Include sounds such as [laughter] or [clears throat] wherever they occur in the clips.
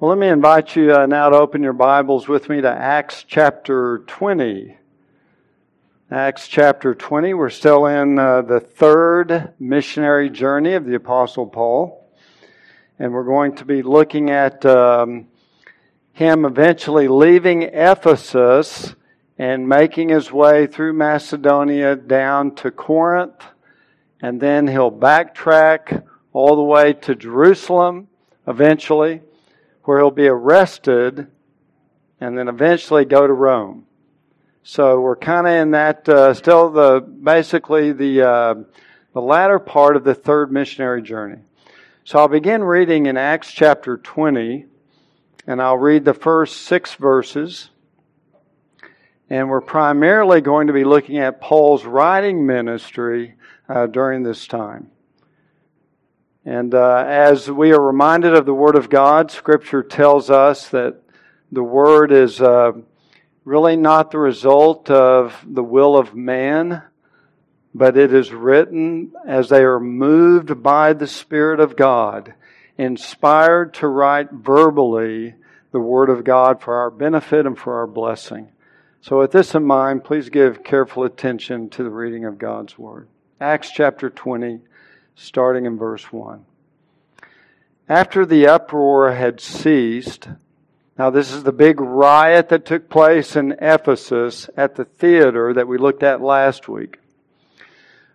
Well, let me invite you uh, now to open your Bibles with me to Acts chapter 20. Acts chapter 20. We're still in uh, the third missionary journey of the Apostle Paul. And we're going to be looking at um, him eventually leaving Ephesus and making his way through Macedonia down to Corinth. And then he'll backtrack all the way to Jerusalem eventually where he'll be arrested and then eventually go to Rome. So we're kind of in that uh, still the basically the uh, the latter part of the third missionary journey. So I'll begin reading in Acts chapter 20, and I'll read the first six verses. And we're primarily going to be looking at Paul's writing ministry uh, during this time. And uh, as we are reminded of the Word of God, Scripture tells us that the Word is uh, really not the result of the will of man, but it is written as they are moved by the Spirit of God, inspired to write verbally the Word of God for our benefit and for our blessing. So, with this in mind, please give careful attention to the reading of God's Word. Acts chapter 20 starting in verse 1. After the uproar had ceased, now this is the big riot that took place in Ephesus at the theater that we looked at last week.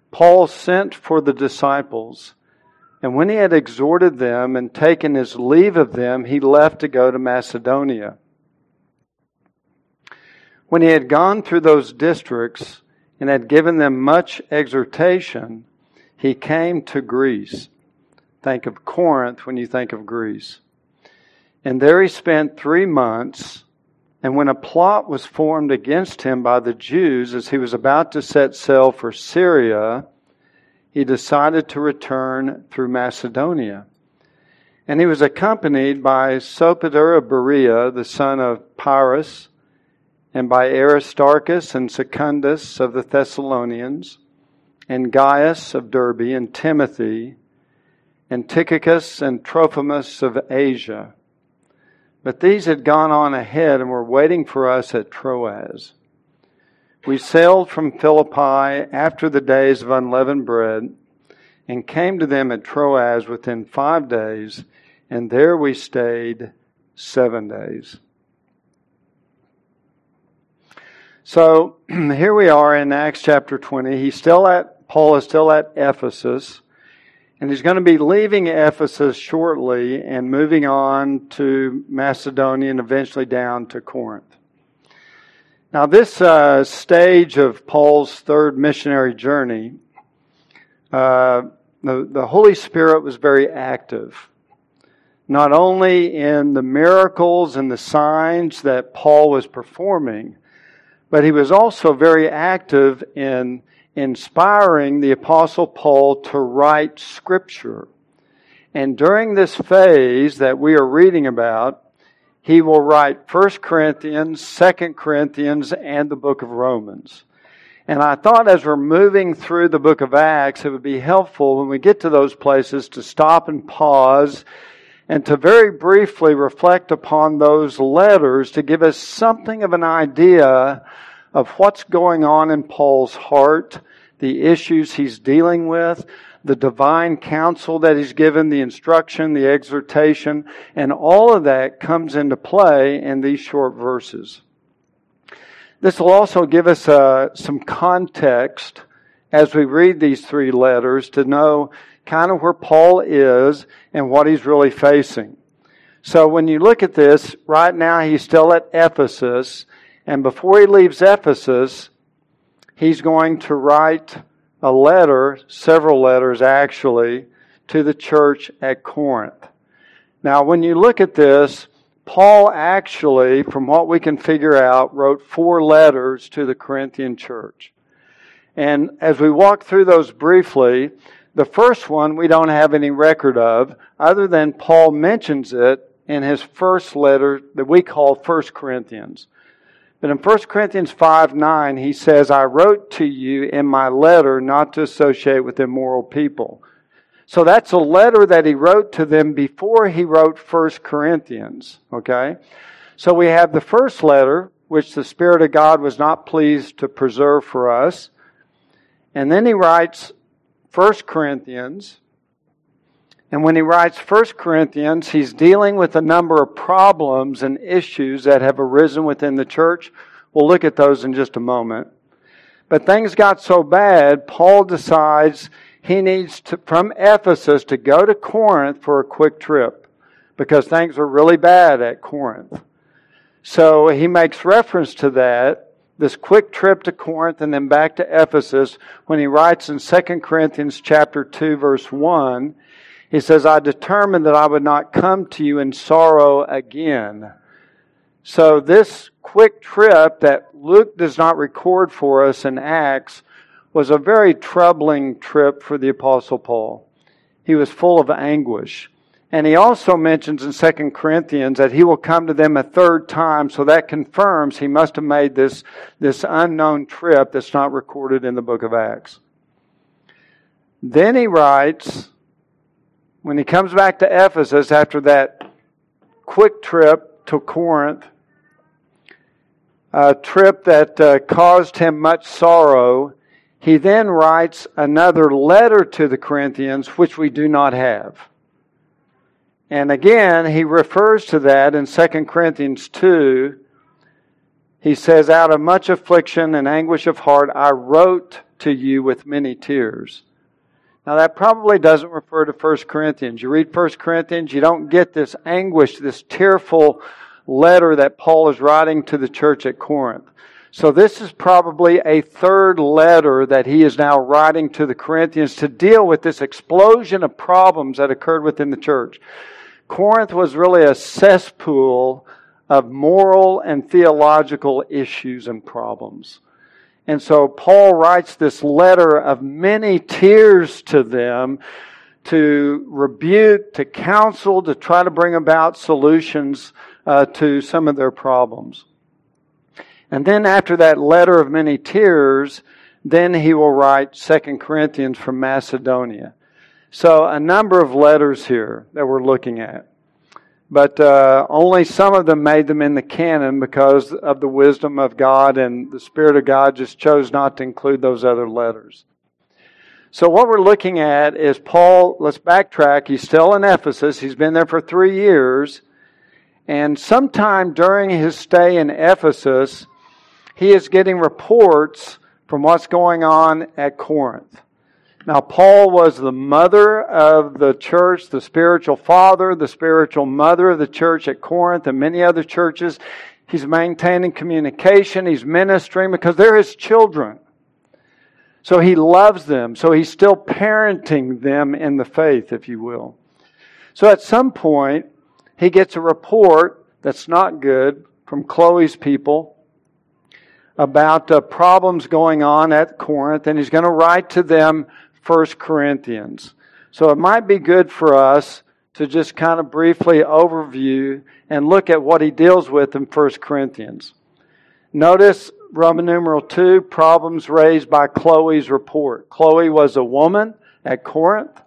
Paul sent for the disciples, and when he had exhorted them and taken his leave of them, he left to go to Macedonia. When he had gone through those districts and had given them much exhortation, he came to Greece. Think of Corinth when you think of Greece. And there he spent three months. And when a plot was formed against him by the Jews as he was about to set sail for Syria, he decided to return through Macedonia. And he was accompanied by Sopater of Berea, the son of Pyrrhus, and by Aristarchus and Secundus of the Thessalonians and Gaius of Derbe, and Timothy, and Tychicus and Trophimus of Asia. But these had gone on ahead and were waiting for us at Troas. We sailed from Philippi after the days of unleavened bread and came to them at Troas within five days, and there we stayed seven days. So [clears throat] here we are in Acts chapter 20. He's still at Paul is still at Ephesus, and he's going to be leaving Ephesus shortly and moving on to Macedonia and eventually down to Corinth. Now, this uh, stage of Paul's third missionary journey, uh, the, the Holy Spirit was very active. Not only in the miracles and the signs that Paul was performing, but he was also very active in inspiring the Apostle Paul to write Scripture. And during this phase that we are reading about, he will write 1 Corinthians, 2 Corinthians, and the book of Romans. And I thought as we're moving through the book of Acts, it would be helpful when we get to those places to stop and pause and to very briefly reflect upon those letters to give us something of an idea of what's going on in Paul's heart, the issues he's dealing with, the divine counsel that he's given, the instruction, the exhortation, and all of that comes into play in these short verses. This will also give us uh, some context as we read these three letters to know kind of where Paul is and what he's really facing. So when you look at this, right now he's still at Ephesus, and before he leaves Ephesus, he's going to write a letter, several letters actually, to the church at Corinth. Now, when you look at this, Paul actually, from what we can figure out, wrote four letters to the Corinthian church. And as we walk through those briefly, the first one we don't have any record of, other than Paul mentions it in his first letter that we call First Corinthians. But in 1 Corinthians 5 9, he says, I wrote to you in my letter not to associate with immoral people. So that's a letter that he wrote to them before he wrote First Corinthians. Okay? So we have the first letter, which the Spirit of God was not pleased to preserve for us. And then he writes First Corinthians. And when he writes First Corinthians, he's dealing with a number of problems and issues that have arisen within the church. We'll look at those in just a moment. But things got so bad, Paul decides he needs to, from Ephesus to go to Corinth for a quick trip because things were really bad at Corinth. So he makes reference to that, this quick trip to Corinth and then back to Ephesus when he writes in 2 Corinthians chapter 2 verse 1, he says, I determined that I would not come to you in sorrow again. So this quick trip that Luke does not record for us in Acts was a very troubling trip for the Apostle Paul. He was full of anguish. And he also mentions in 2 Corinthians that he will come to them a third time, so that confirms he must have made this, this unknown trip that's not recorded in the book of Acts. Then he writes, when he comes back to Ephesus after that quick trip to Corinth, a trip that uh, caused him much sorrow, he then writes another letter to the Corinthians, which we do not have. And again, he refers to that in 2 Corinthians 2. He says, Out of much affliction and anguish of heart, I wrote to you with many tears. Now, that probably doesn't refer to 1 Corinthians. You read 1 Corinthians, you don't get this anguish, this tearful letter that Paul is writing to the church at Corinth. So this is probably a third letter that he is now writing to the Corinthians to deal with this explosion of problems that occurred within the church. Corinth was really a cesspool of moral and theological issues and problems. And so Paul writes this letter of many tears to them to rebuke, to counsel, to try to bring about solutions uh, to some of their problems. And then after that letter of many tears, then he will write Second Corinthians from Macedonia. So a number of letters here that we're looking at. But uh, only some of them made them in the canon because of the wisdom of God, and the Spirit of God just chose not to include those other letters. So, what we're looking at is Paul, let's backtrack. He's still in Ephesus. He's been there for three years. And sometime during his stay in Ephesus, he is getting reports from what's going on at Corinth. Now, Paul was the mother of the church, the spiritual father, the spiritual mother of the church at Corinth and many other churches. He's maintaining communication, he's ministering because they're his children. So he loves them. So he's still parenting them in the faith, if you will. So at some point, he gets a report that's not good from Chloe's people about uh, problems going on at Corinth, and he's going to write to them First Corinthians. So it might be good for us to just kind of briefly overview and look at what he deals with in First Corinthians. Notice Roman numeral 2, problems raised by Chloe's report. Chloe was a woman at Corinth.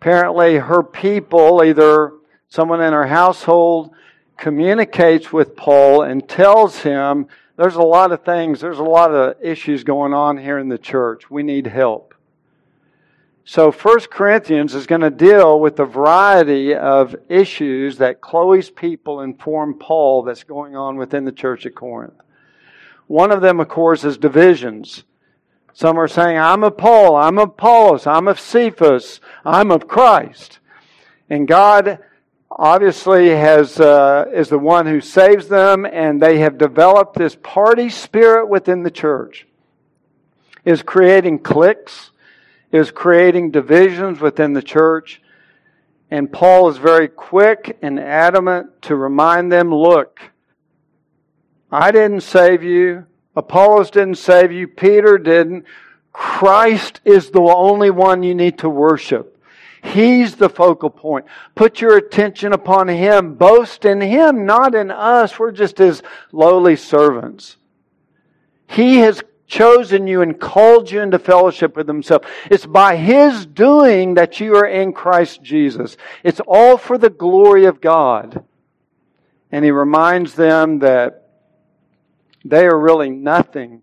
Apparently, her people, either someone in her household, communicates with Paul and tells him there's a lot of things, there's a lot of issues going on here in the church. We need help. So, First Corinthians is going to deal with a variety of issues that Chloe's people inform Paul that's going on within the church at Corinth. One of them, of course, is divisions. Some are saying, I'm of Paul, I'm of Apollos, I'm of Cephas, I'm of Christ. And God obviously has uh, is the one who saves them, and they have developed this party spirit within the church. Is creating cliques, is creating divisions within the church, and Paul is very quick and adamant to remind them, look, I didn't save you. Apollos didn't save you. Peter didn't. Christ is the only one you need to worship. He's the focal point. Put your attention upon Him. Boast in Him, not in us. We're just His lowly servants. He has chosen you and called you into fellowship with himself. It's by his doing that you are in Christ Jesus. It's all for the glory of God. And he reminds them that they are really nothing.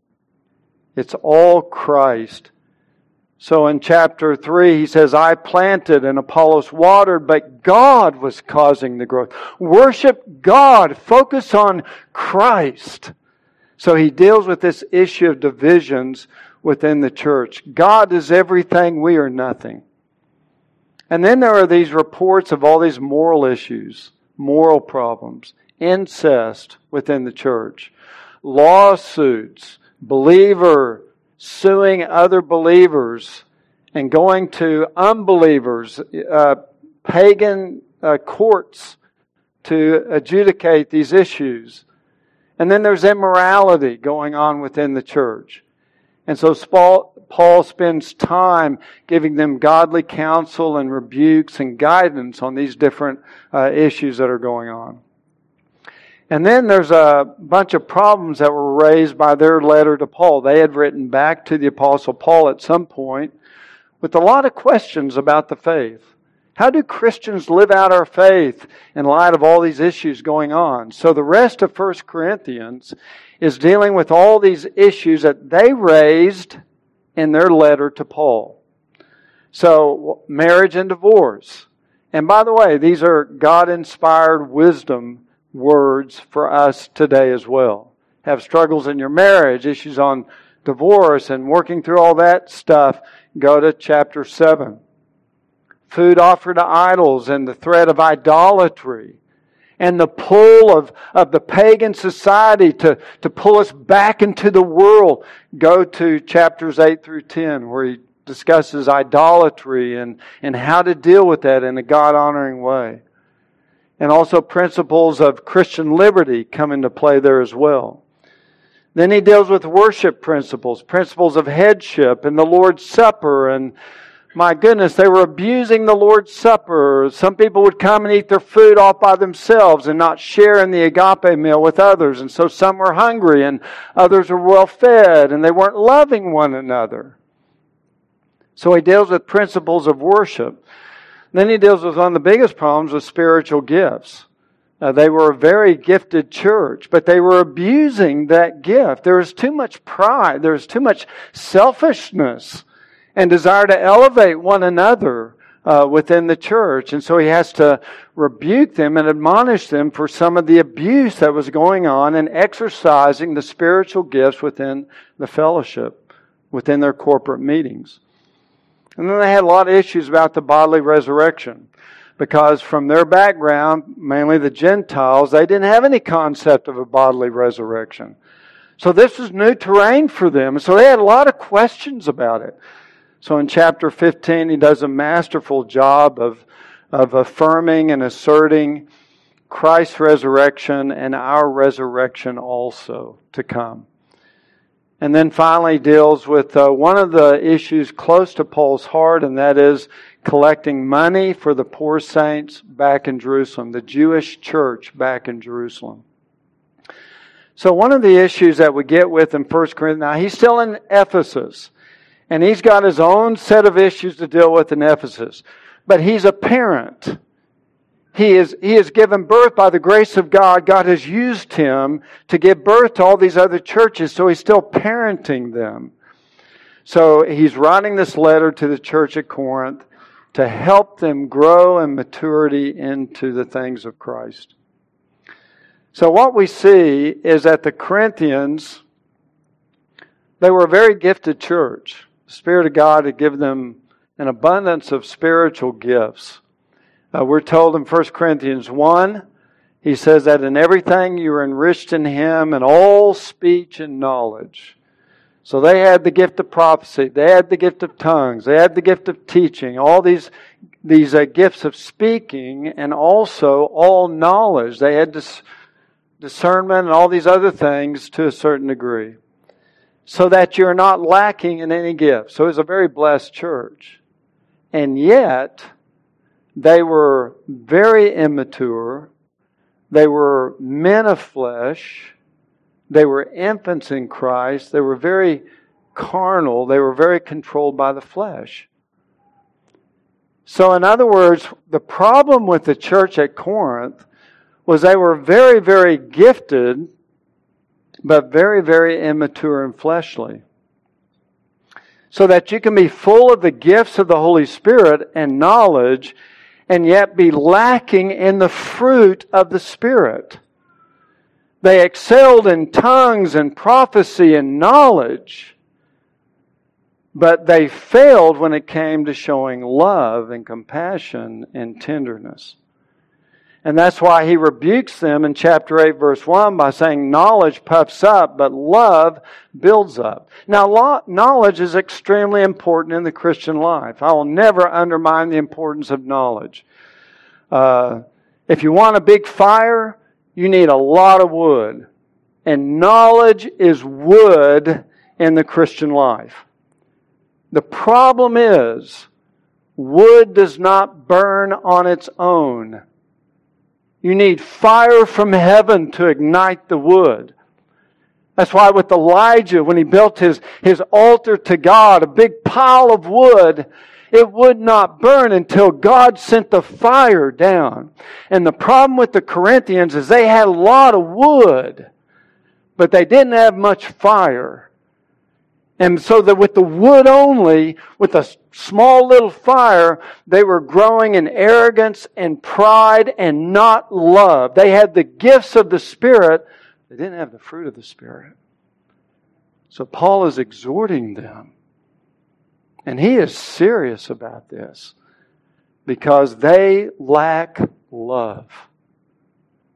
It's all Christ. So in chapter 3, he says, I planted and Apollos watered, but God was causing the growth. Worship God. Focus on Christ. So he deals with this issue of divisions within the church. God is everything, we are nothing. And then there are these reports of all these moral issues, moral problems, incest within the church, lawsuits, believer suing other believers and going to unbelievers, uh, pagan uh, courts to adjudicate these issues. And then there's immorality going on within the church. And so Paul spends time giving them godly counsel and rebukes and guidance on these different uh, issues that are going on. And then there's a bunch of problems that were raised by their letter to Paul. They had written back to the Apostle Paul at some point with a lot of questions about the faith. How do Christians live out our faith in light of all these issues going on? So the rest of 1 Corinthians is dealing with all these issues that they raised in their letter to Paul. So marriage and divorce. And by the way, these are God inspired wisdom words for us today as well. Have struggles in your marriage, issues on divorce and working through all that stuff, go to chapter 7 food offered to idols and the threat of idolatry and the pull of, of the pagan society to, to pull us back into the world. Go to chapters 8 through 10 where he discusses idolatry and, and how to deal with that in a God honoring way. And also principles of Christian liberty come into play there as well. Then he deals with worship principles, principles of headship and the Lord's Supper and my goodness, they were abusing the Lord's Supper. Some people would come and eat their food all by themselves and not share in the agape meal with others. And so some were hungry and others were well fed and they weren't loving one another. So he deals with principles of worship. Then he deals with one of the biggest problems with spiritual gifts. Uh, they were a very gifted church, but they were abusing that gift. There was too much pride. There was too much selfishness and desire to elevate one another uh, within the church. And so he has to rebuke them and admonish them for some of the abuse that was going on in exercising the spiritual gifts within the fellowship, within their corporate meetings. And then they had a lot of issues about the bodily resurrection. Because from their background, mainly the Gentiles, they didn't have any concept of a bodily resurrection. So this was new terrain for them. So they had a lot of questions about it. So in chapter 15, he does a masterful job of, of affirming and asserting Christ's resurrection and our resurrection also to come. And then finally deals with uh, one of the issues close to Paul's heart, and that is collecting money for the poor saints back in Jerusalem, the Jewish church back in Jerusalem. So one of the issues that we get with in 1 Corinthians, now he's still in Ephesus and he's got his own set of issues to deal with in Ephesus. But he's a parent. He is, he is given birth by the grace of God. God has used him to give birth to all these other churches, so he's still parenting them. So he's writing this letter to the church at Corinth to help them grow in maturity into the things of Christ. So what we see is that the Corinthians, they were a very gifted church. Spirit of God had given them an abundance of spiritual gifts. Uh, we're told in 1 Corinthians 1, he says that in everything you are enriched in Him in all speech and knowledge. So they had the gift of prophecy, they had the gift of tongues, they had the gift of teaching, all these, these uh, gifts of speaking, and also all knowledge. They had dis- discernment and all these other things to a certain degree so that you're not lacking in any gift. So it's a very blessed church. And yet, they were very immature. They were men of flesh. They were infants in Christ. They were very carnal. They were very controlled by the flesh. So, in other words, the problem with the church at Corinth was they were very, very gifted, but very, very immature and fleshly. So that you can be full of the gifts of the Holy Spirit and knowledge, and yet be lacking in the fruit of the Spirit. They excelled in tongues and prophecy and knowledge, but they failed when it came to showing love and compassion and tenderness. And that's why he rebukes them in chapter 8, verse 1 by saying, Knowledge puffs up, but love builds up. Now, knowledge is extremely important in the Christian life. I will never undermine the importance of knowledge. Uh, if you want a big fire, you need a lot of wood. And knowledge is wood in the Christian life. The problem is, wood does not burn on its own. You need fire from heaven to ignite the wood. That's why with Elijah, when he built his, his altar to God, a big pile of wood, it would not burn until God sent the fire down. And the problem with the Corinthians is they had a lot of wood, but they didn't have much fire. And so that with the wood only, with a small little fire, they were growing in arrogance and pride and not love. They had the gifts of the Spirit, they didn't have the fruit of the Spirit. So Paul is exhorting them. And he is serious about this because they lack love.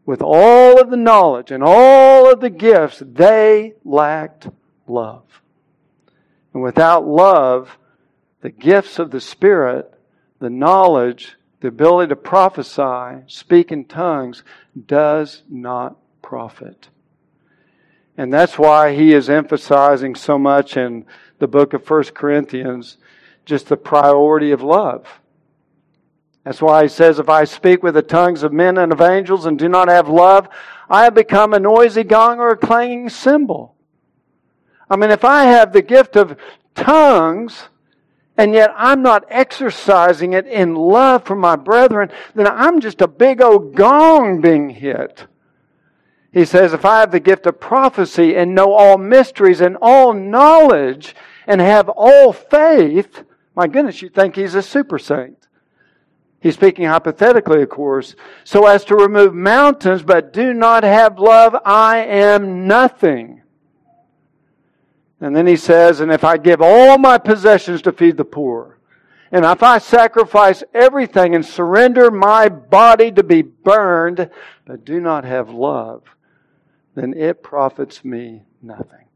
With all of the knowledge and all of the gifts, they lacked love. And without love, the gifts of the Spirit, the knowledge, the ability to prophesy, speak in tongues, does not profit. And that's why he is emphasizing so much in the book of 1 Corinthians just the priority of love. That's why he says, If I speak with the tongues of men and of angels and do not have love, I have become a noisy gong or a clanging cymbal. I mean, if I have the gift of tongues, and yet I'm not exercising it in love for my brethren, then I'm just a big old gong being hit. He says, if I have the gift of prophecy and know all mysteries and all knowledge and have all faith, my goodness, you think he's a super saint. He's speaking hypothetically, of course, so as to remove mountains, but do not have love, I am nothing. And then he says, And if I give all my possessions to feed the poor, and if I sacrifice everything and surrender my body to be burned, but do not have love, then it profits me nothing.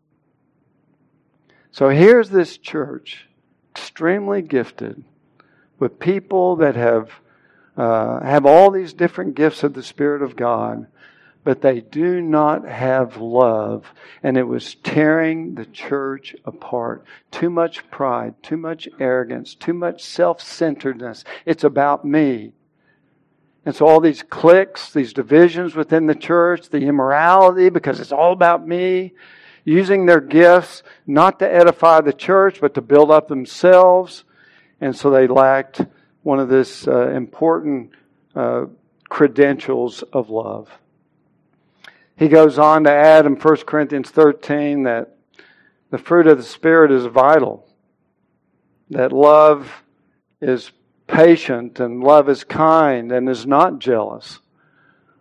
So here's this church, extremely gifted, with people that have uh, have all these different gifts of the Spirit of God, but they do not have love. And it was tearing the church apart. Too much pride, too much arrogance, too much self centeredness. It's about me. And so all these cliques, these divisions within the church, the immorality, because it's all about me, using their gifts not to edify the church, but to build up themselves. And so they lacked one of this uh, important uh, credentials of love. He goes on to add in 1 Corinthians 13 that the fruit of the Spirit is vital, that love is patient and love is kind and is not jealous.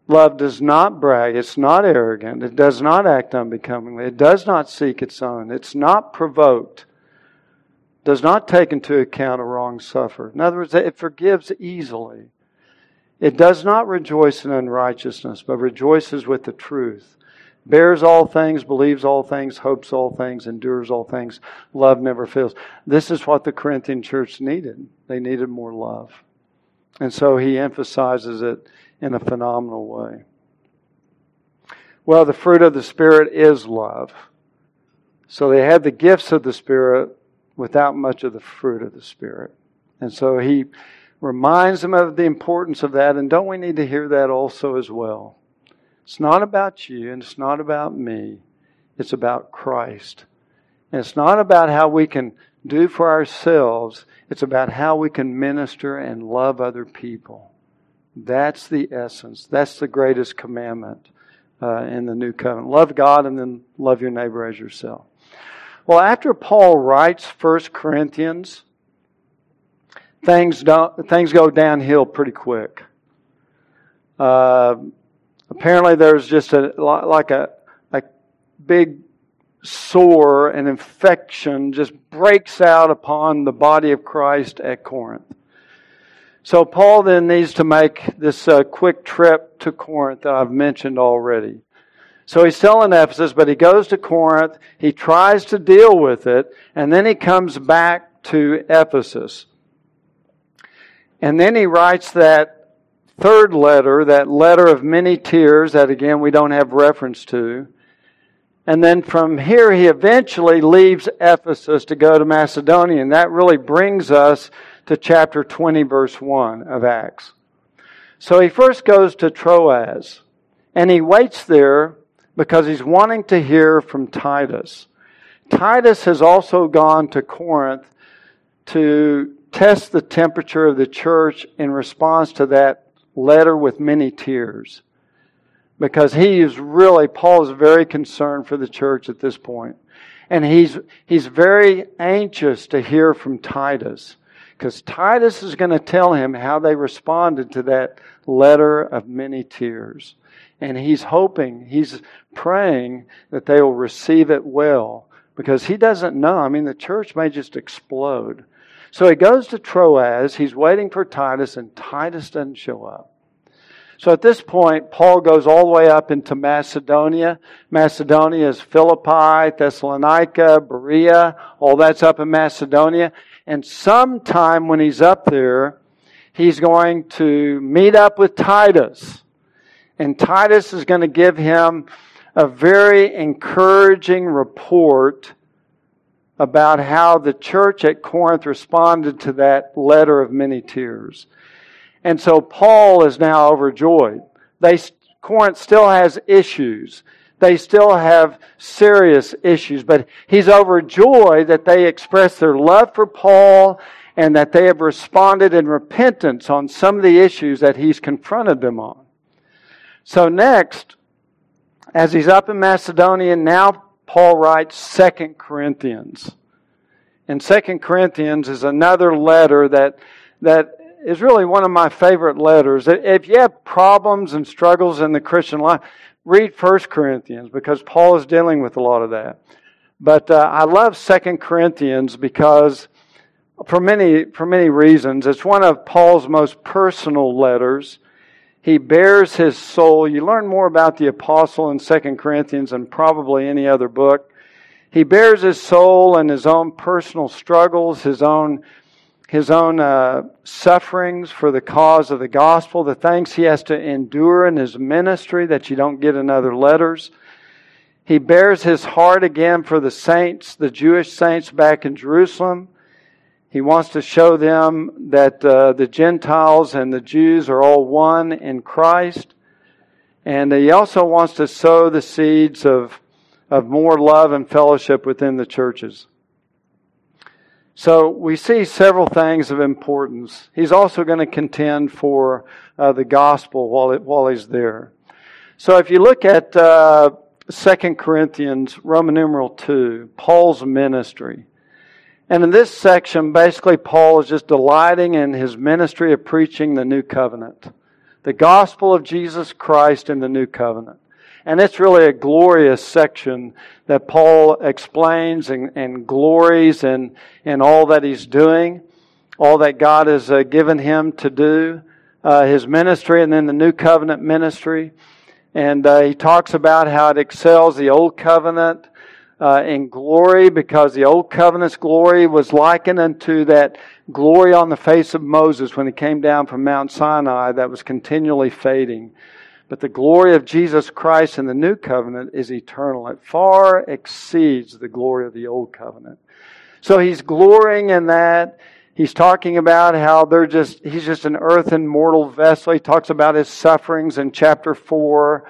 Love does not brag. It's not arrogant. It does not act unbecomingly. It does not seek its own. It's not provoked. Does not take into account a wrong suffered. In other words, it forgives easily. It does not rejoice in unrighteousness, but rejoices with the truth. Bears all things, believes all things, hopes all things, endures all things. Love never fails. This is what the Corinthian church needed. They needed more love. And so he emphasizes it in a phenomenal way. Well, the fruit of the Spirit is love. So they had the gifts of the Spirit without much of the fruit of the Spirit. And so he reminds them of the importance of that. And don't we need to hear that also as well? It's not about you and it's not about me. it's about Christ. And it's not about how we can do for ourselves, it's about how we can minister and love other people. That's the essence. That's the greatest commandment uh, in the new covenant. Love God and then love your neighbor as yourself. Well, after Paul writes First Corinthians, things don't things go downhill pretty quick. Uh, apparently, there's just a like a a big sore, and infection just breaks out upon the body of Christ at Corinth. So Paul then needs to make this uh, quick trip to Corinth that I've mentioned already. So he's still in Ephesus, but he goes to Corinth. He tries to deal with it, and then he comes back to Ephesus. And then he writes that third letter, that letter of many tears that again we don't have reference to. And then from here, he eventually leaves Ephesus to go to Macedonia. And that really brings us to chapter 20, verse 1 of Acts. So he first goes to Troas. And he waits there because he's wanting to hear from Titus. Titus has also gone to Corinth to test the temperature of the church in response to that letter with many tears. Because he is really, Paul is very concerned for the church at this point. And he's, he's very anxious to hear from Titus. Because Titus is going to tell him how they responded to that letter of many tears. And he's hoping, he's praying that they will receive it well. Because he doesn't know. I mean, the church may just explode. So he goes to Troas. He's waiting for Titus, and Titus doesn't show up. So at this point, Paul goes all the way up into Macedonia. Macedonia is Philippi, Thessalonica, Berea, all that's up in Macedonia. And sometime when he's up there, he's going to meet up with Titus. And Titus is going to give him a very encouraging report about how the church at Corinth responded to that letter of many tears. And so Paul is now overjoyed. They, Corinth still has issues. They still have serious issues, but he's overjoyed that they express their love for Paul and that they have responded in repentance on some of the issues that he's confronted them on. So next, as he's up in Macedonia, now Paul writes Second Corinthians. And Second Corinthians is another letter that, that is really one of my favorite letters. If you have problems and struggles in the Christian life, read First Corinthians because Paul is dealing with a lot of that. But uh, I love Second Corinthians because for many for many reasons. It's one of Paul's most personal letters. He bares his soul. You learn more about the apostle in Second Corinthians than probably any other book. He bares his soul and his own personal struggles, his own his own uh, sufferings for the cause of the gospel, the things he has to endure in his ministry that you don't get in other letters. He bears his heart again for the saints, the Jewish saints back in Jerusalem. He wants to show them that uh, the Gentiles and the Jews are all one in Christ. And he also wants to sow the seeds of, of more love and fellowship within the churches. So we see several things of importance. He's also going to contend for uh, the gospel while, it, while he's there. So if you look at uh, 2 Corinthians, Roman numeral 2, Paul's ministry. And in this section, basically, Paul is just delighting in his ministry of preaching the new covenant, the gospel of Jesus Christ in the new covenant. And it's really a glorious section that Paul explains and, and glories in, in all that he's doing, all that God has uh, given him to do, uh, his ministry, and then the new covenant ministry. And uh, he talks about how it excels the old covenant uh, in glory because the old covenant's glory was likened unto that glory on the face of Moses when he came down from Mount Sinai that was continually fading. But the glory of Jesus Christ in the new covenant is eternal. It far exceeds the glory of the old covenant. So he's glorying in that. He's talking about how they're just, he's just an earthen mortal vessel. He talks about his sufferings in chapter 4.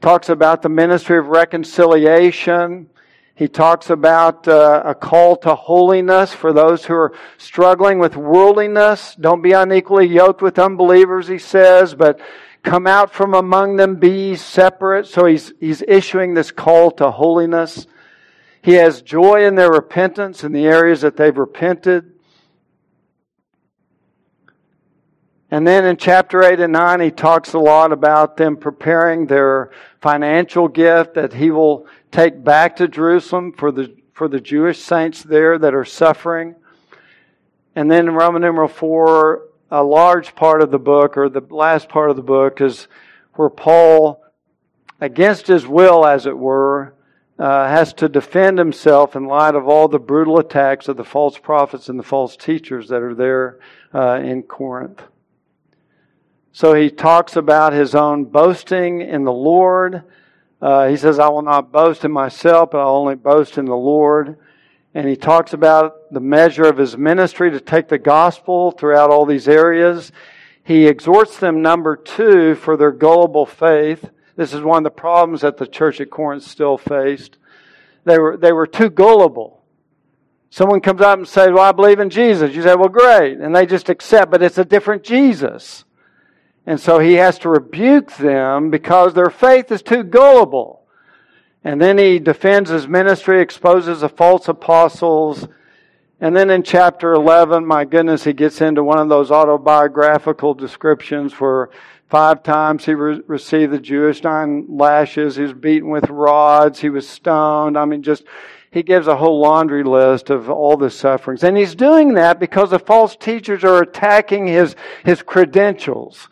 talks about the ministry of reconciliation. He talks about uh, a call to holiness for those who are struggling with worldliness. Don't be unequally yoked with unbelievers, he says, but come out from among them, be separate. So he's, he's issuing this call to holiness. He has joy in their repentance in the areas that they've repented. And then in chapter 8 and 9, he talks a lot about them preparing their financial gift that he will take back to Jerusalem for the, for the Jewish saints there that are suffering. And then in Roman numeral 4, a large part of the book, or the last part of the book, is where Paul, against his will, as it were, uh, has to defend himself in light of all the brutal attacks of the false prophets and the false teachers that are there uh, in Corinth. So he talks about his own boasting in the Lord. Uh, he says, I will not boast in myself, but I'll only boast in the Lord. And he talks about the measure of his ministry to take the gospel throughout all these areas. He exhorts them, number two, for their gullible faith. This is one of the problems that the church at Corinth still faced. They were, they were too gullible. Someone comes up and says, Well, I believe in Jesus. You say, Well, great. And they just accept, but it's a different Jesus. And so he has to rebuke them because their faith is too gullible. And then he defends his ministry, exposes the false apostles. And then in chapter 11, my goodness, he gets into one of those autobiographical descriptions where five times he re- received the Jewish nine lashes, he was beaten with rods, he was stoned. I mean, just, he gives a whole laundry list of all the sufferings. And he's doing that because the false teachers are attacking his, his credentials.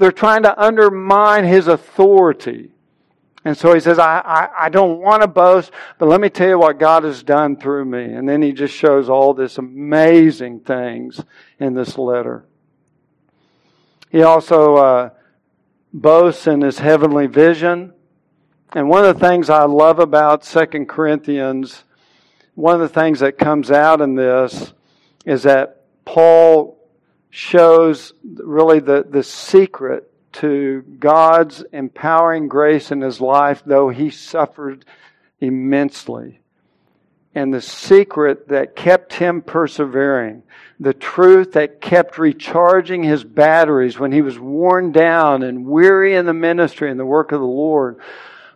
They're trying to undermine his authority. And so he says, I, I, I, don't want to boast, but let me tell you what God has done through me. And then he just shows all this amazing things in this letter. He also uh, boasts in his heavenly vision. And one of the things I love about Second Corinthians, one of the things that comes out in this is that Paul shows really the, the secret to God's empowering grace in his life, though he suffered immensely. And the secret that kept him persevering, the truth that kept recharging his batteries when he was worn down and weary in the ministry and the work of the Lord,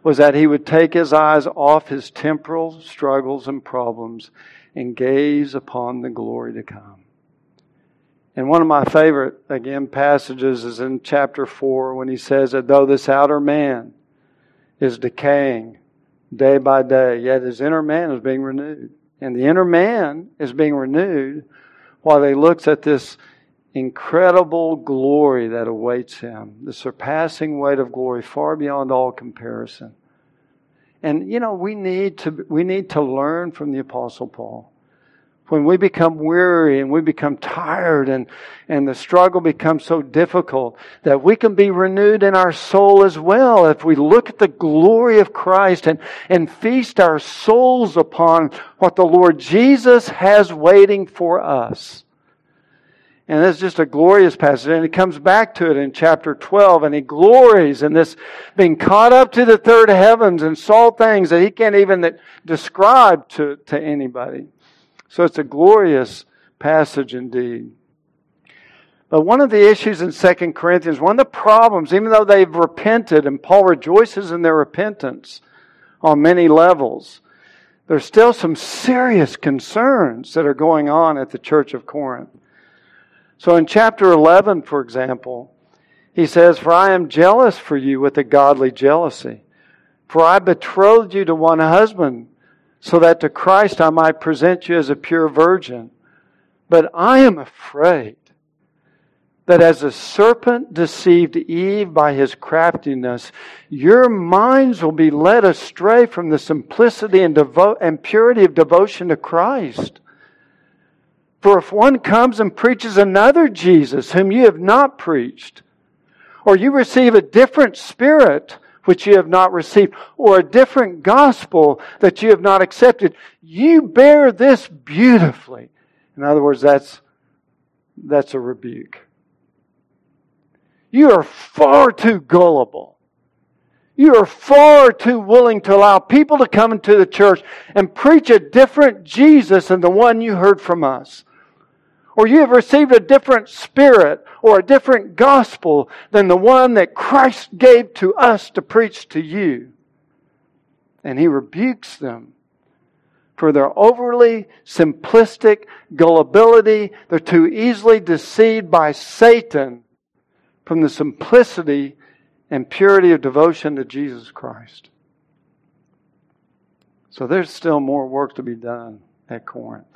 was that he would take his eyes off his temporal struggles and problems and gaze upon the glory to come. And one of my favorite, again, passages is in chapter 4 when he says that though this outer man is decaying day by day, yet his inner man is being renewed. And the inner man is being renewed while he looks at this incredible glory that awaits him, the surpassing weight of glory far beyond all comparison. And you know, we need to we need to learn from the apostle Paul when we become weary and we become tired and, and the struggle becomes so difficult, that we can be renewed in our soul as well if we look at the glory of Christ and, and feast our souls upon what the Lord Jesus has waiting for us. And it's just a glorious passage. And he comes back to it in chapter 12 and he glories in this being caught up to the third heavens and saw things that he can't even describe to, to anybody. So it's a glorious passage indeed. But one of the issues in 2 Corinthians, one of the problems, even though they've repented, and Paul rejoices in their repentance on many levels, there's still some serious concerns that are going on at the church of Corinth. So in chapter 11, for example, he says, For I am jealous for you with a godly jealousy. For I betrothed you to one husband so that to Christ I might present you as a pure virgin. But I am afraid that as the serpent deceived Eve by his craftiness, your minds will be led astray from the simplicity and, devo- and purity of devotion to Christ. For if one comes and preaches another Jesus whom you have not preached, or you receive a different spirit which you have not received, or a different gospel that you have not accepted. You bear this beautifully. In other words, that's, that's a rebuke. You are far too gullible. You are far too willing to allow people to come into the church and preach a different Jesus than the one you heard from us. Or you have received a different spirit or a different gospel than the one that Christ gave to us to preach to you. And he rebukes them for their overly simplistic gullibility. They're too easily deceived by Satan from the simplicity and purity of devotion to Jesus Christ. So there's still more work to be done at Corinth.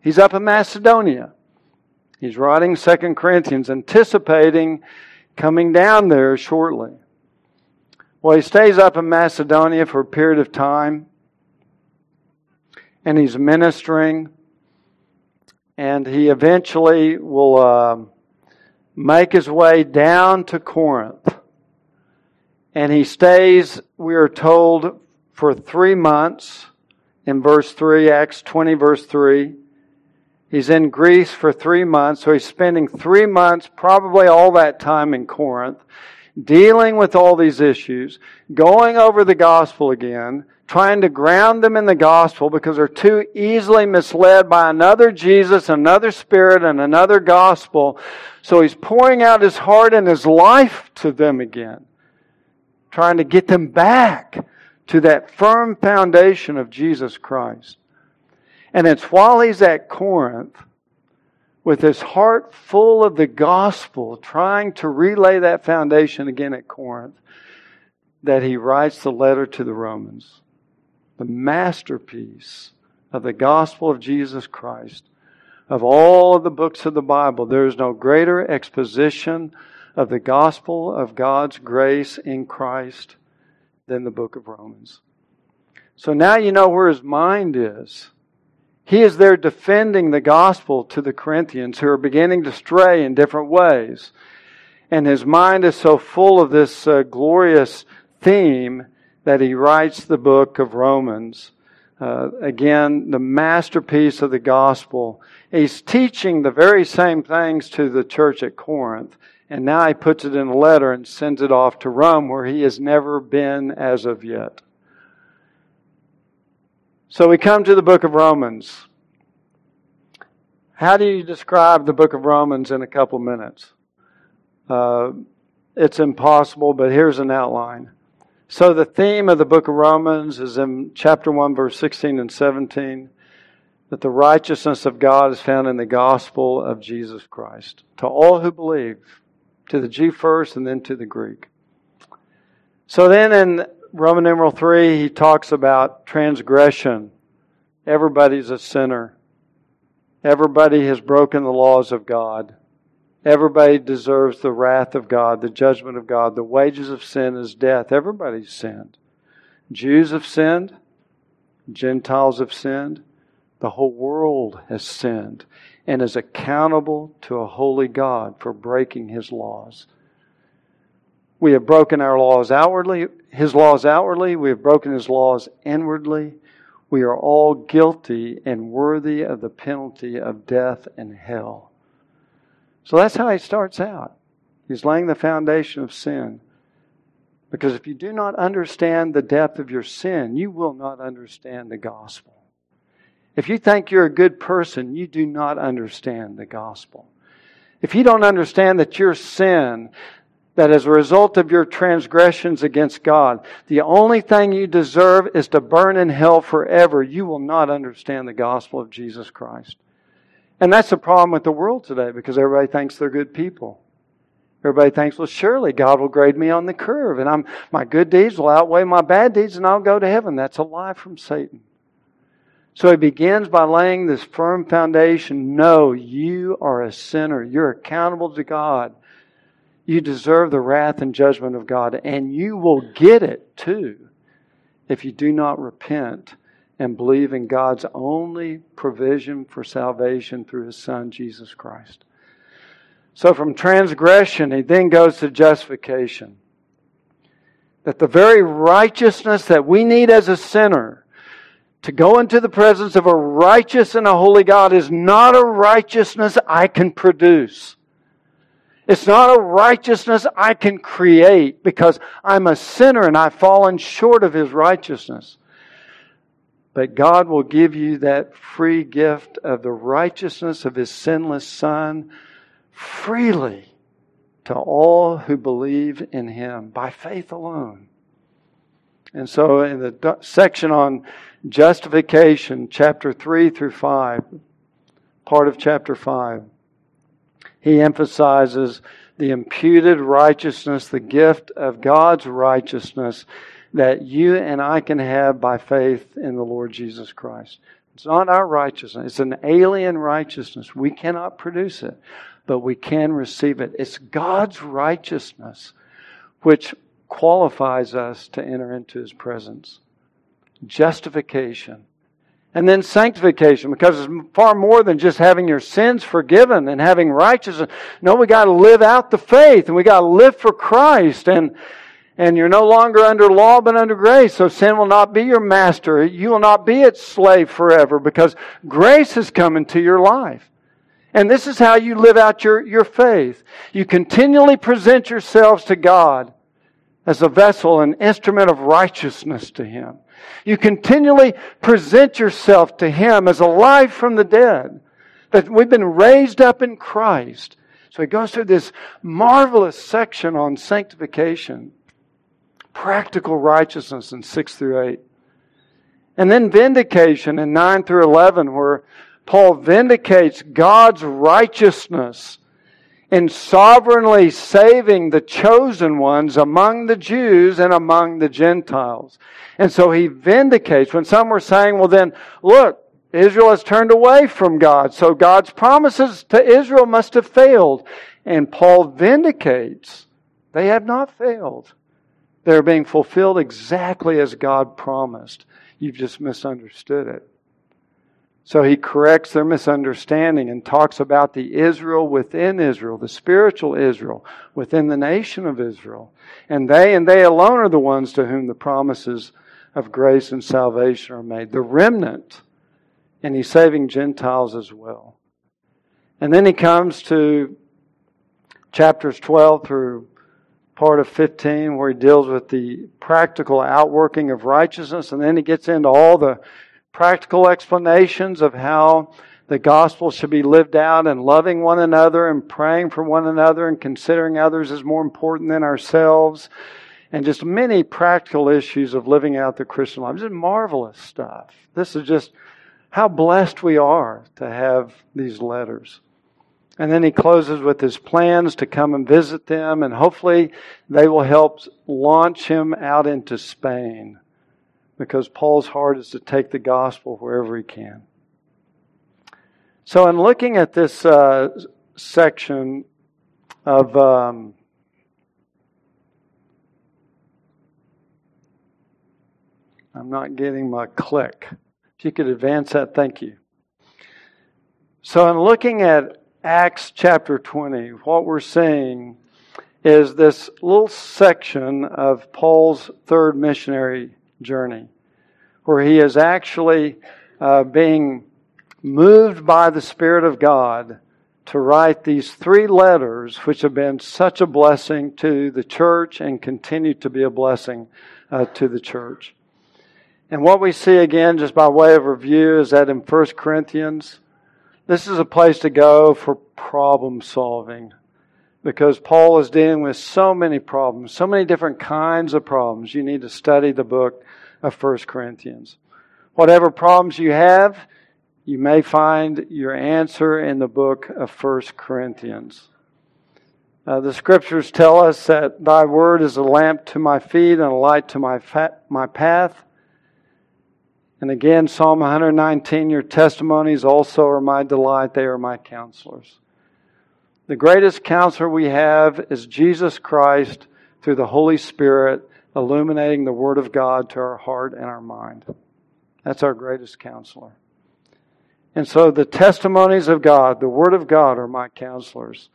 He's up in Macedonia. He's writing Second Corinthians, anticipating coming down there shortly. Well, he stays up in Macedonia for a period of time, and he's ministering, and he eventually will uh, make his way down to Corinth. And he stays, we are told, for three months in verse 3, Acts 20, verse 3. He's in Greece for three months, so he's spending three months, probably all that time in Corinth, dealing with all these issues, going over the gospel again, trying to ground them in the gospel because they're too easily misled by another Jesus, another spirit, and another gospel. So he's pouring out his heart and his life to them again, trying to get them back to that firm foundation of Jesus Christ. And it's while he's at Corinth, with his heart full of the gospel, trying to relay that foundation again at Corinth, that he writes the letter to the Romans. The masterpiece of the gospel of Jesus Christ. Of all of the books of the Bible, there is no greater exposition of the gospel of God's grace in Christ than the book of Romans. So now you know where his mind is. He is there defending the gospel to the Corinthians who are beginning to stray in different ways. And his mind is so full of this uh, glorious theme that he writes the book of Romans. Uh, again, the masterpiece of the gospel. He's teaching the very same things to the church at Corinth. And now he puts it in a letter and sends it off to Rome where he has never been as of yet. So we come to the book of Romans. How do you describe the book of Romans in a couple minutes? Uh, it's impossible, but here's an outline. So the theme of the book of Romans is in chapter 1, verse 16 and 17 that the righteousness of God is found in the gospel of Jesus Christ to all who believe, to the Jew first and then to the Greek. So then in Roman numeral 3, he talks about transgression. Everybody's a sinner. Everybody has broken the laws of God. Everybody deserves the wrath of God, the judgment of God. The wages of sin is death. Everybody's sinned. Jews have sinned. Gentiles have sinned. The whole world has sinned and is accountable to a holy God for breaking his laws. We have broken our laws outwardly, His laws outwardly. We have broken His laws inwardly. We are all guilty and worthy of the penalty of death and hell. So that's how he starts out. He's laying the foundation of sin. Because if you do not understand the depth of your sin, you will not understand the gospel. If you think you're a good person, you do not understand the gospel. If you don't understand that your sin, that as a result of your transgressions against God, the only thing you deserve is to burn in hell forever, you will not understand the gospel of Jesus Christ. And that's the problem with the world today because everybody thinks they're good people. Everybody thinks, well, surely God will grade me on the curve and I'm, my good deeds will outweigh my bad deeds and I'll go to heaven. That's a lie from Satan. So he begins by laying this firm foundation. No, you are a sinner. You're accountable to God. You deserve the wrath and judgment of God, and you will get it too if you do not repent and believe in God's only provision for salvation through His Son, Jesus Christ. So from transgression, he then goes to justification. That the very righteousness that we need as a sinner to go into the presence of a righteous and a holy God is not a righteousness I can produce. It's not a righteousness I can create because I'm a sinner and I've fallen short of His righteousness. But God will give you that free gift of the righteousness of His sinless Son freely to all who believe in Him by faith alone. And so, in the section on justification, chapter 3 through 5, part of chapter 5, he emphasizes the imputed righteousness, the gift of God's righteousness that you and I can have by faith in the Lord Jesus Christ. It's not our righteousness, it's an alien righteousness. We cannot produce it, but we can receive it. It's God's righteousness which qualifies us to enter into His presence. Justification. And then sanctification, because it's far more than just having your sins forgiven and having righteousness. No, we got to live out the faith and we got to live for Christ. And and you're no longer under law but under grace. So sin will not be your master. You will not be its slave forever because grace has come into your life. And this is how you live out your, your faith. You continually present yourselves to God as a vessel, an instrument of righteousness to Him. You continually present yourself to Him as alive from the dead. That we've been raised up in Christ. So he goes through this marvelous section on sanctification practical righteousness in 6 through 8. And then vindication in 9 through 11, where Paul vindicates God's righteousness in sovereignly saving the chosen ones among the Jews and among the Gentiles. And so he vindicates when some were saying, well then, look, Israel has turned away from God, so God's promises to Israel must have failed. And Paul vindicates they have not failed. They're being fulfilled exactly as God promised. You've just misunderstood it. So he corrects their misunderstanding and talks about the Israel within Israel, the spiritual Israel within the nation of Israel. And they and they alone are the ones to whom the promises of grace and salvation are made. The remnant. And he's saving Gentiles as well. And then he comes to chapters 12 through part of 15 where he deals with the practical outworking of righteousness, and then he gets into all the practical explanations of how the gospel should be lived out and loving one another and praying for one another and considering others as more important than ourselves and just many practical issues of living out the Christian life. This is marvelous stuff. This is just how blessed we are to have these letters. And then he closes with his plans to come and visit them, and hopefully they will help launch him out into Spain because Paul's heart is to take the gospel wherever he can. So, in looking at this uh, section of um, I'm not getting my click. If you could advance that, thank you. So, in looking at Acts chapter 20, what we're seeing is this little section of Paul's third missionary journey, where he is actually uh, being moved by the Spirit of God to write these three letters, which have been such a blessing to the church and continue to be a blessing uh, to the church. And what we see again, just by way of review, is that in 1 Corinthians, this is a place to go for problem solving because Paul is dealing with so many problems, so many different kinds of problems. You need to study the book of 1 Corinthians. Whatever problems you have, you may find your answer in the book of 1 Corinthians. Uh, the scriptures tell us that thy word is a lamp to my feet and a light to my, fa- my path. And again, Psalm 119, your testimonies also are my delight. They are my counselors. The greatest counselor we have is Jesus Christ through the Holy Spirit illuminating the Word of God to our heart and our mind. That's our greatest counselor. And so the testimonies of God, the Word of God, are my counselors.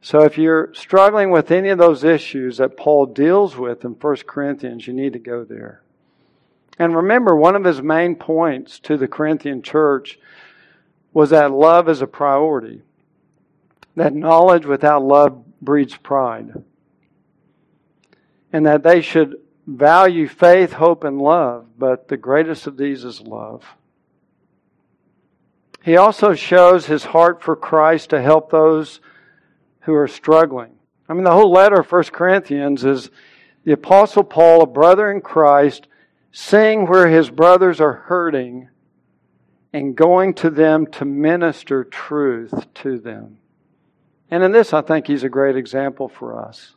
So if you're struggling with any of those issues that Paul deals with in 1 Corinthians, you need to go there. And remember, one of his main points to the Corinthian church was that love is a priority. That knowledge without love breeds pride, and that they should value faith, hope, and love, but the greatest of these is love. He also shows his heart for Christ to help those who are struggling. I mean, the whole letter of 1 Corinthians is the Apostle Paul, a brother in Christ, seeing where his brothers are hurting and going to them to minister truth to them. And in this, I think he's a great example for us.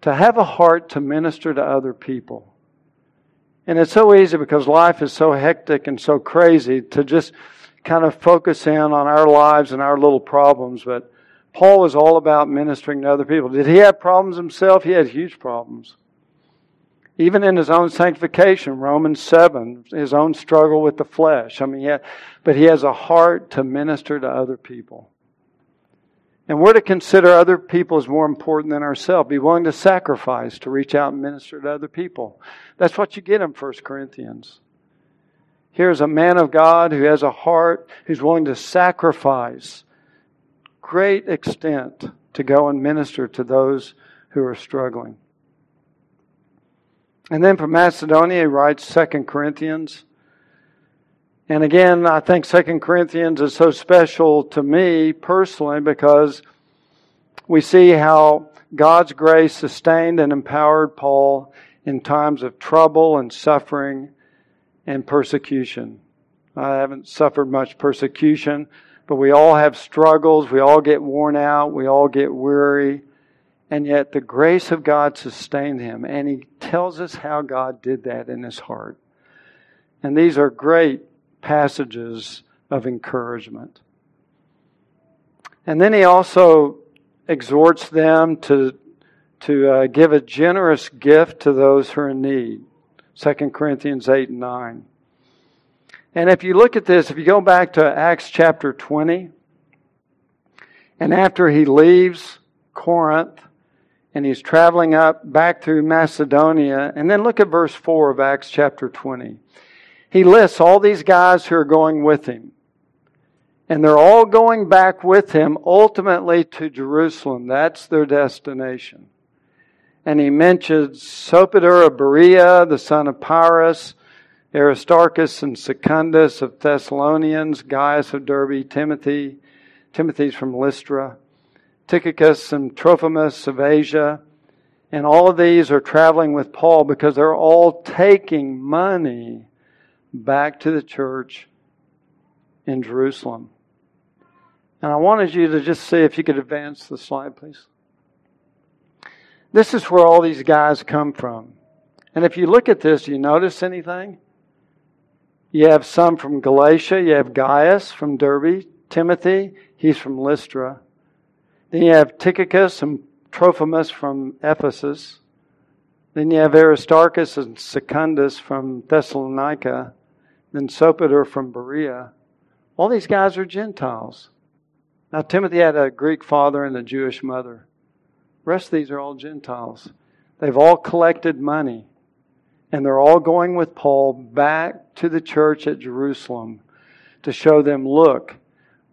To have a heart to minister to other people. And it's so easy because life is so hectic and so crazy to just kind of focus in on our lives and our little problems. But Paul was all about ministering to other people. Did he have problems himself? He had huge problems. Even in his own sanctification, Romans 7, his own struggle with the flesh. I mean, yeah, but he has a heart to minister to other people. And we're to consider other people as more important than ourselves. Be willing to sacrifice to reach out and minister to other people. That's what you get in 1 Corinthians. Here's a man of God who has a heart, who's willing to sacrifice great extent to go and minister to those who are struggling. And then from Macedonia, he writes 2 Corinthians. And again, I think 2 Corinthians is so special to me personally because we see how God's grace sustained and empowered Paul in times of trouble and suffering and persecution. I haven't suffered much persecution, but we all have struggles. We all get worn out. We all get weary. And yet the grace of God sustained him. And he tells us how God did that in his heart. And these are great passages of encouragement. And then he also exhorts them to, to uh, give a generous gift to those who are in need. 2 Corinthians 8 and 9. And if you look at this, if you go back to Acts chapter 20, and after he leaves Corinth, and he's traveling up back through Macedonia. And then look at verse 4 of Acts chapter 20. He lists all these guys who are going with him. And they're all going back with him ultimately to Jerusalem. That's their destination. And he mentions Sopater of Berea, the son of Pyrrhus, Aristarchus and Secundus of Thessalonians, Gaius of Derbe, Timothy, Timothy's from Lystra. Tychicus and Trophimus of Asia. And all of these are traveling with Paul because they're all taking money back to the church in Jerusalem. And I wanted you to just see if you could advance the slide, please. This is where all these guys come from. And if you look at this, do you notice anything? You have some from Galatia. You have Gaius from Derbe. Timothy, he's from Lystra. Then you have Tychicus and Trophimus from Ephesus. Then you have Aristarchus and Secundus from Thessalonica. Then Sopater from Berea. All these guys are Gentiles. Now, Timothy had a Greek father and a Jewish mother. The rest of these are all Gentiles. They've all collected money. And they're all going with Paul back to the church at Jerusalem to show them look,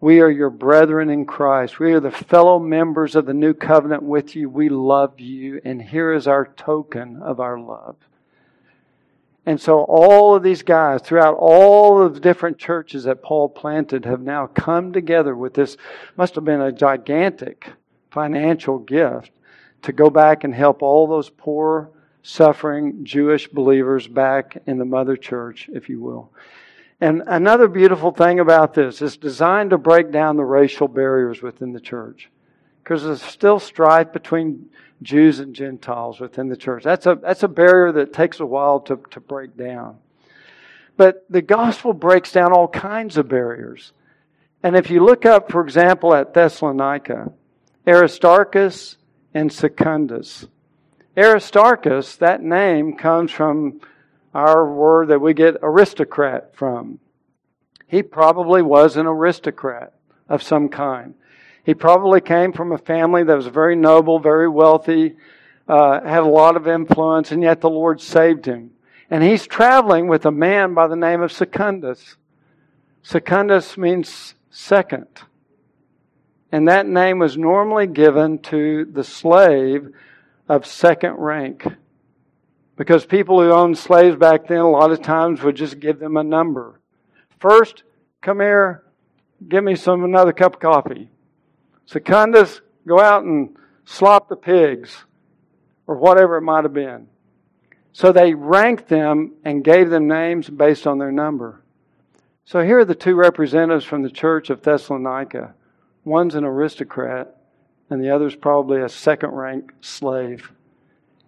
we are your brethren in Christ. We are the fellow members of the new covenant with you. We love you. And here is our token of our love. And so all of these guys throughout all of the different churches that Paul planted have now come together with this, must have been a gigantic financial gift to go back and help all those poor, suffering Jewish believers back in the mother church, if you will. And another beautiful thing about this is designed to break down the racial barriers within the church. Because there's still strife between Jews and Gentiles within the church. That's a, that's a barrier that takes a while to, to break down. But the gospel breaks down all kinds of barriers. And if you look up, for example, at Thessalonica, Aristarchus and Secundus. Aristarchus, that name comes from our word that we get aristocrat from. He probably was an aristocrat of some kind. He probably came from a family that was very noble, very wealthy, uh, had a lot of influence, and yet the Lord saved him. And he's traveling with a man by the name of Secundus. Secundus means second. And that name was normally given to the slave of second rank. Because people who owned slaves back then, a lot of times would just give them a number. First, come here, give me some another cup of coffee. Secundus, go out and slop the pigs, or whatever it might have been. So they ranked them and gave them names based on their number. So here are the two representatives from the church of Thessalonica. One's an aristocrat, and the other's probably a second rank slave.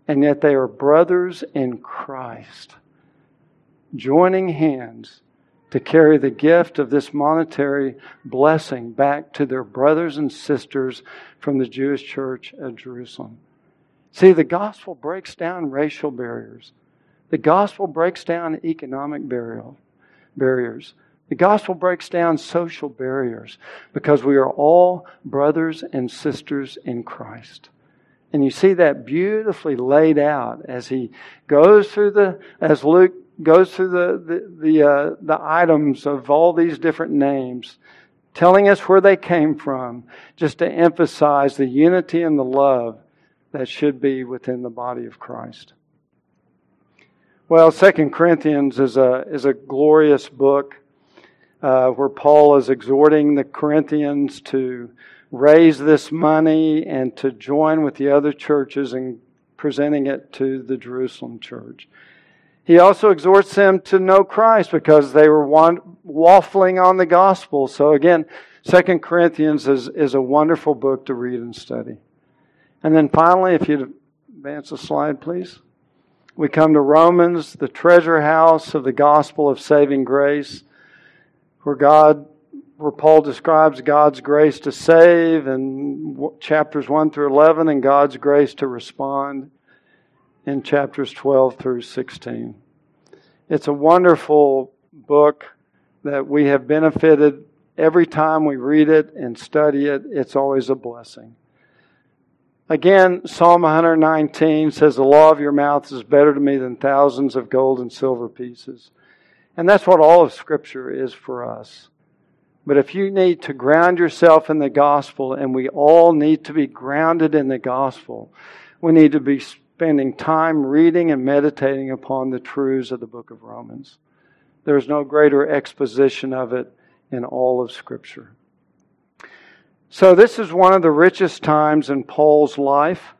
And yet they are brothers in Christ, joining hands to carry the gift of this monetary blessing back to their brothers and sisters from the Jewish church at Jerusalem. See, the gospel breaks down racial barriers. The gospel breaks down economic barriers. The gospel breaks down social barriers because we are all brothers and sisters in Christ. And you see that beautifully laid out as he goes through the, as Luke goes through the, the, the, uh, the items of all these different names, telling us where they came from, just to emphasize the unity and the love that should be within the body of Christ. Well, Second Corinthians is a, is a glorious book uh, where Paul is exhorting the Corinthians to raise this money and to join with the other churches in presenting it to the Jerusalem church. He also exhorts them to know Christ because they were waffling on the gospel. So again, Second Corinthians is, is a wonderful book to read and study. And then finally, if you'd advance the slide, please. We come to Romans, the treasure house of the gospel of saving grace, where God, where Paul describes God's grace to save in chapters 1 through 11 and God's grace to respond in chapters 12 through 16. It's a wonderful book that we have benefited every time we read it and study it. It's always a blessing. Again, Psalm 119 says, The law of your mouth is better to me than thousands of gold and silver pieces. And that's what all of Scripture is for us. But if you need to ground yourself in the gospel, and we all need to be grounded in the gospel, we need to be spending time reading and meditating upon the truths of the book of Romans. There's no greater exposition of it in all of Scripture. So, this is one of the richest times in Paul's life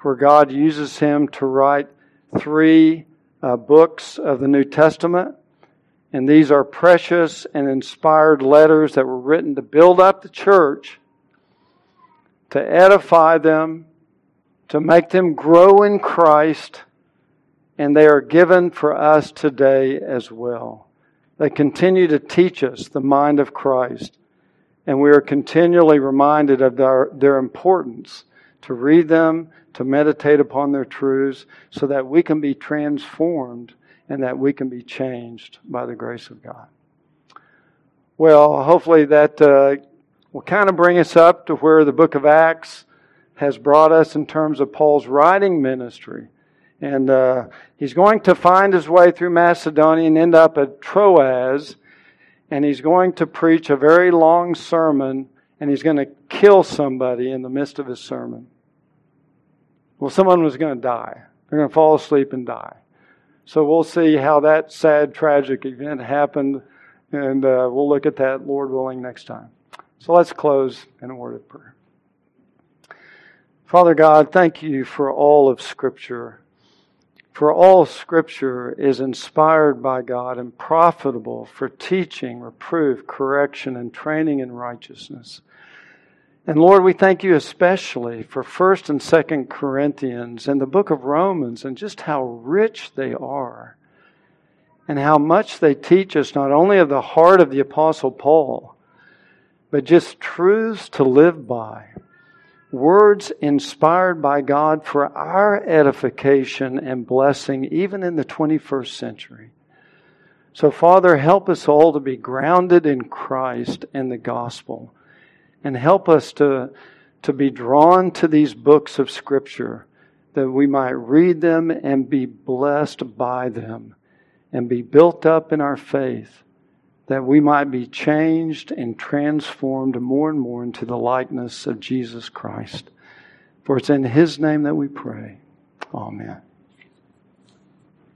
where God uses him to write three uh, books of the New Testament. And these are precious and inspired letters that were written to build up the church, to edify them, to make them grow in Christ, and they are given for us today as well. They continue to teach us the mind of Christ and we are continually reminded of their, their importance to read them, to meditate upon their truths, so that we can be transformed and that we can be changed by the grace of God. Well, hopefully that uh, will kind of bring us up to where the book of Acts has brought us in terms of Paul's writing ministry. And uh, he's going to find his way through Macedonia and end up at Troas and he's going to preach a very long sermon and he's going to kill somebody in the midst of his sermon. Well, someone was going to die. They're going to fall asleep and die. So we'll see how that sad, tragic event happened, and uh, we'll look at that, Lord willing, next time. So let's close in a word of prayer. Father God, thank you for all of Scripture. For all Scripture is inspired by God and profitable for teaching, reproof, correction, and training in righteousness. And Lord, we thank you especially for 1st and 2nd Corinthians and the book of Romans and just how rich they are and how much they teach us not only of the heart of the Apostle Paul, but just truths to live by words inspired by God for our edification and blessing, even in the 21st century. So, Father, help us all to be grounded in Christ and the gospel, and help us to, to be drawn to these books of Scripture that we might read them and be blessed by them and be built up in our faith that we might be changed and transformed more and more into the likeness of Jesus Christ. For it's in His name that we pray. Amen.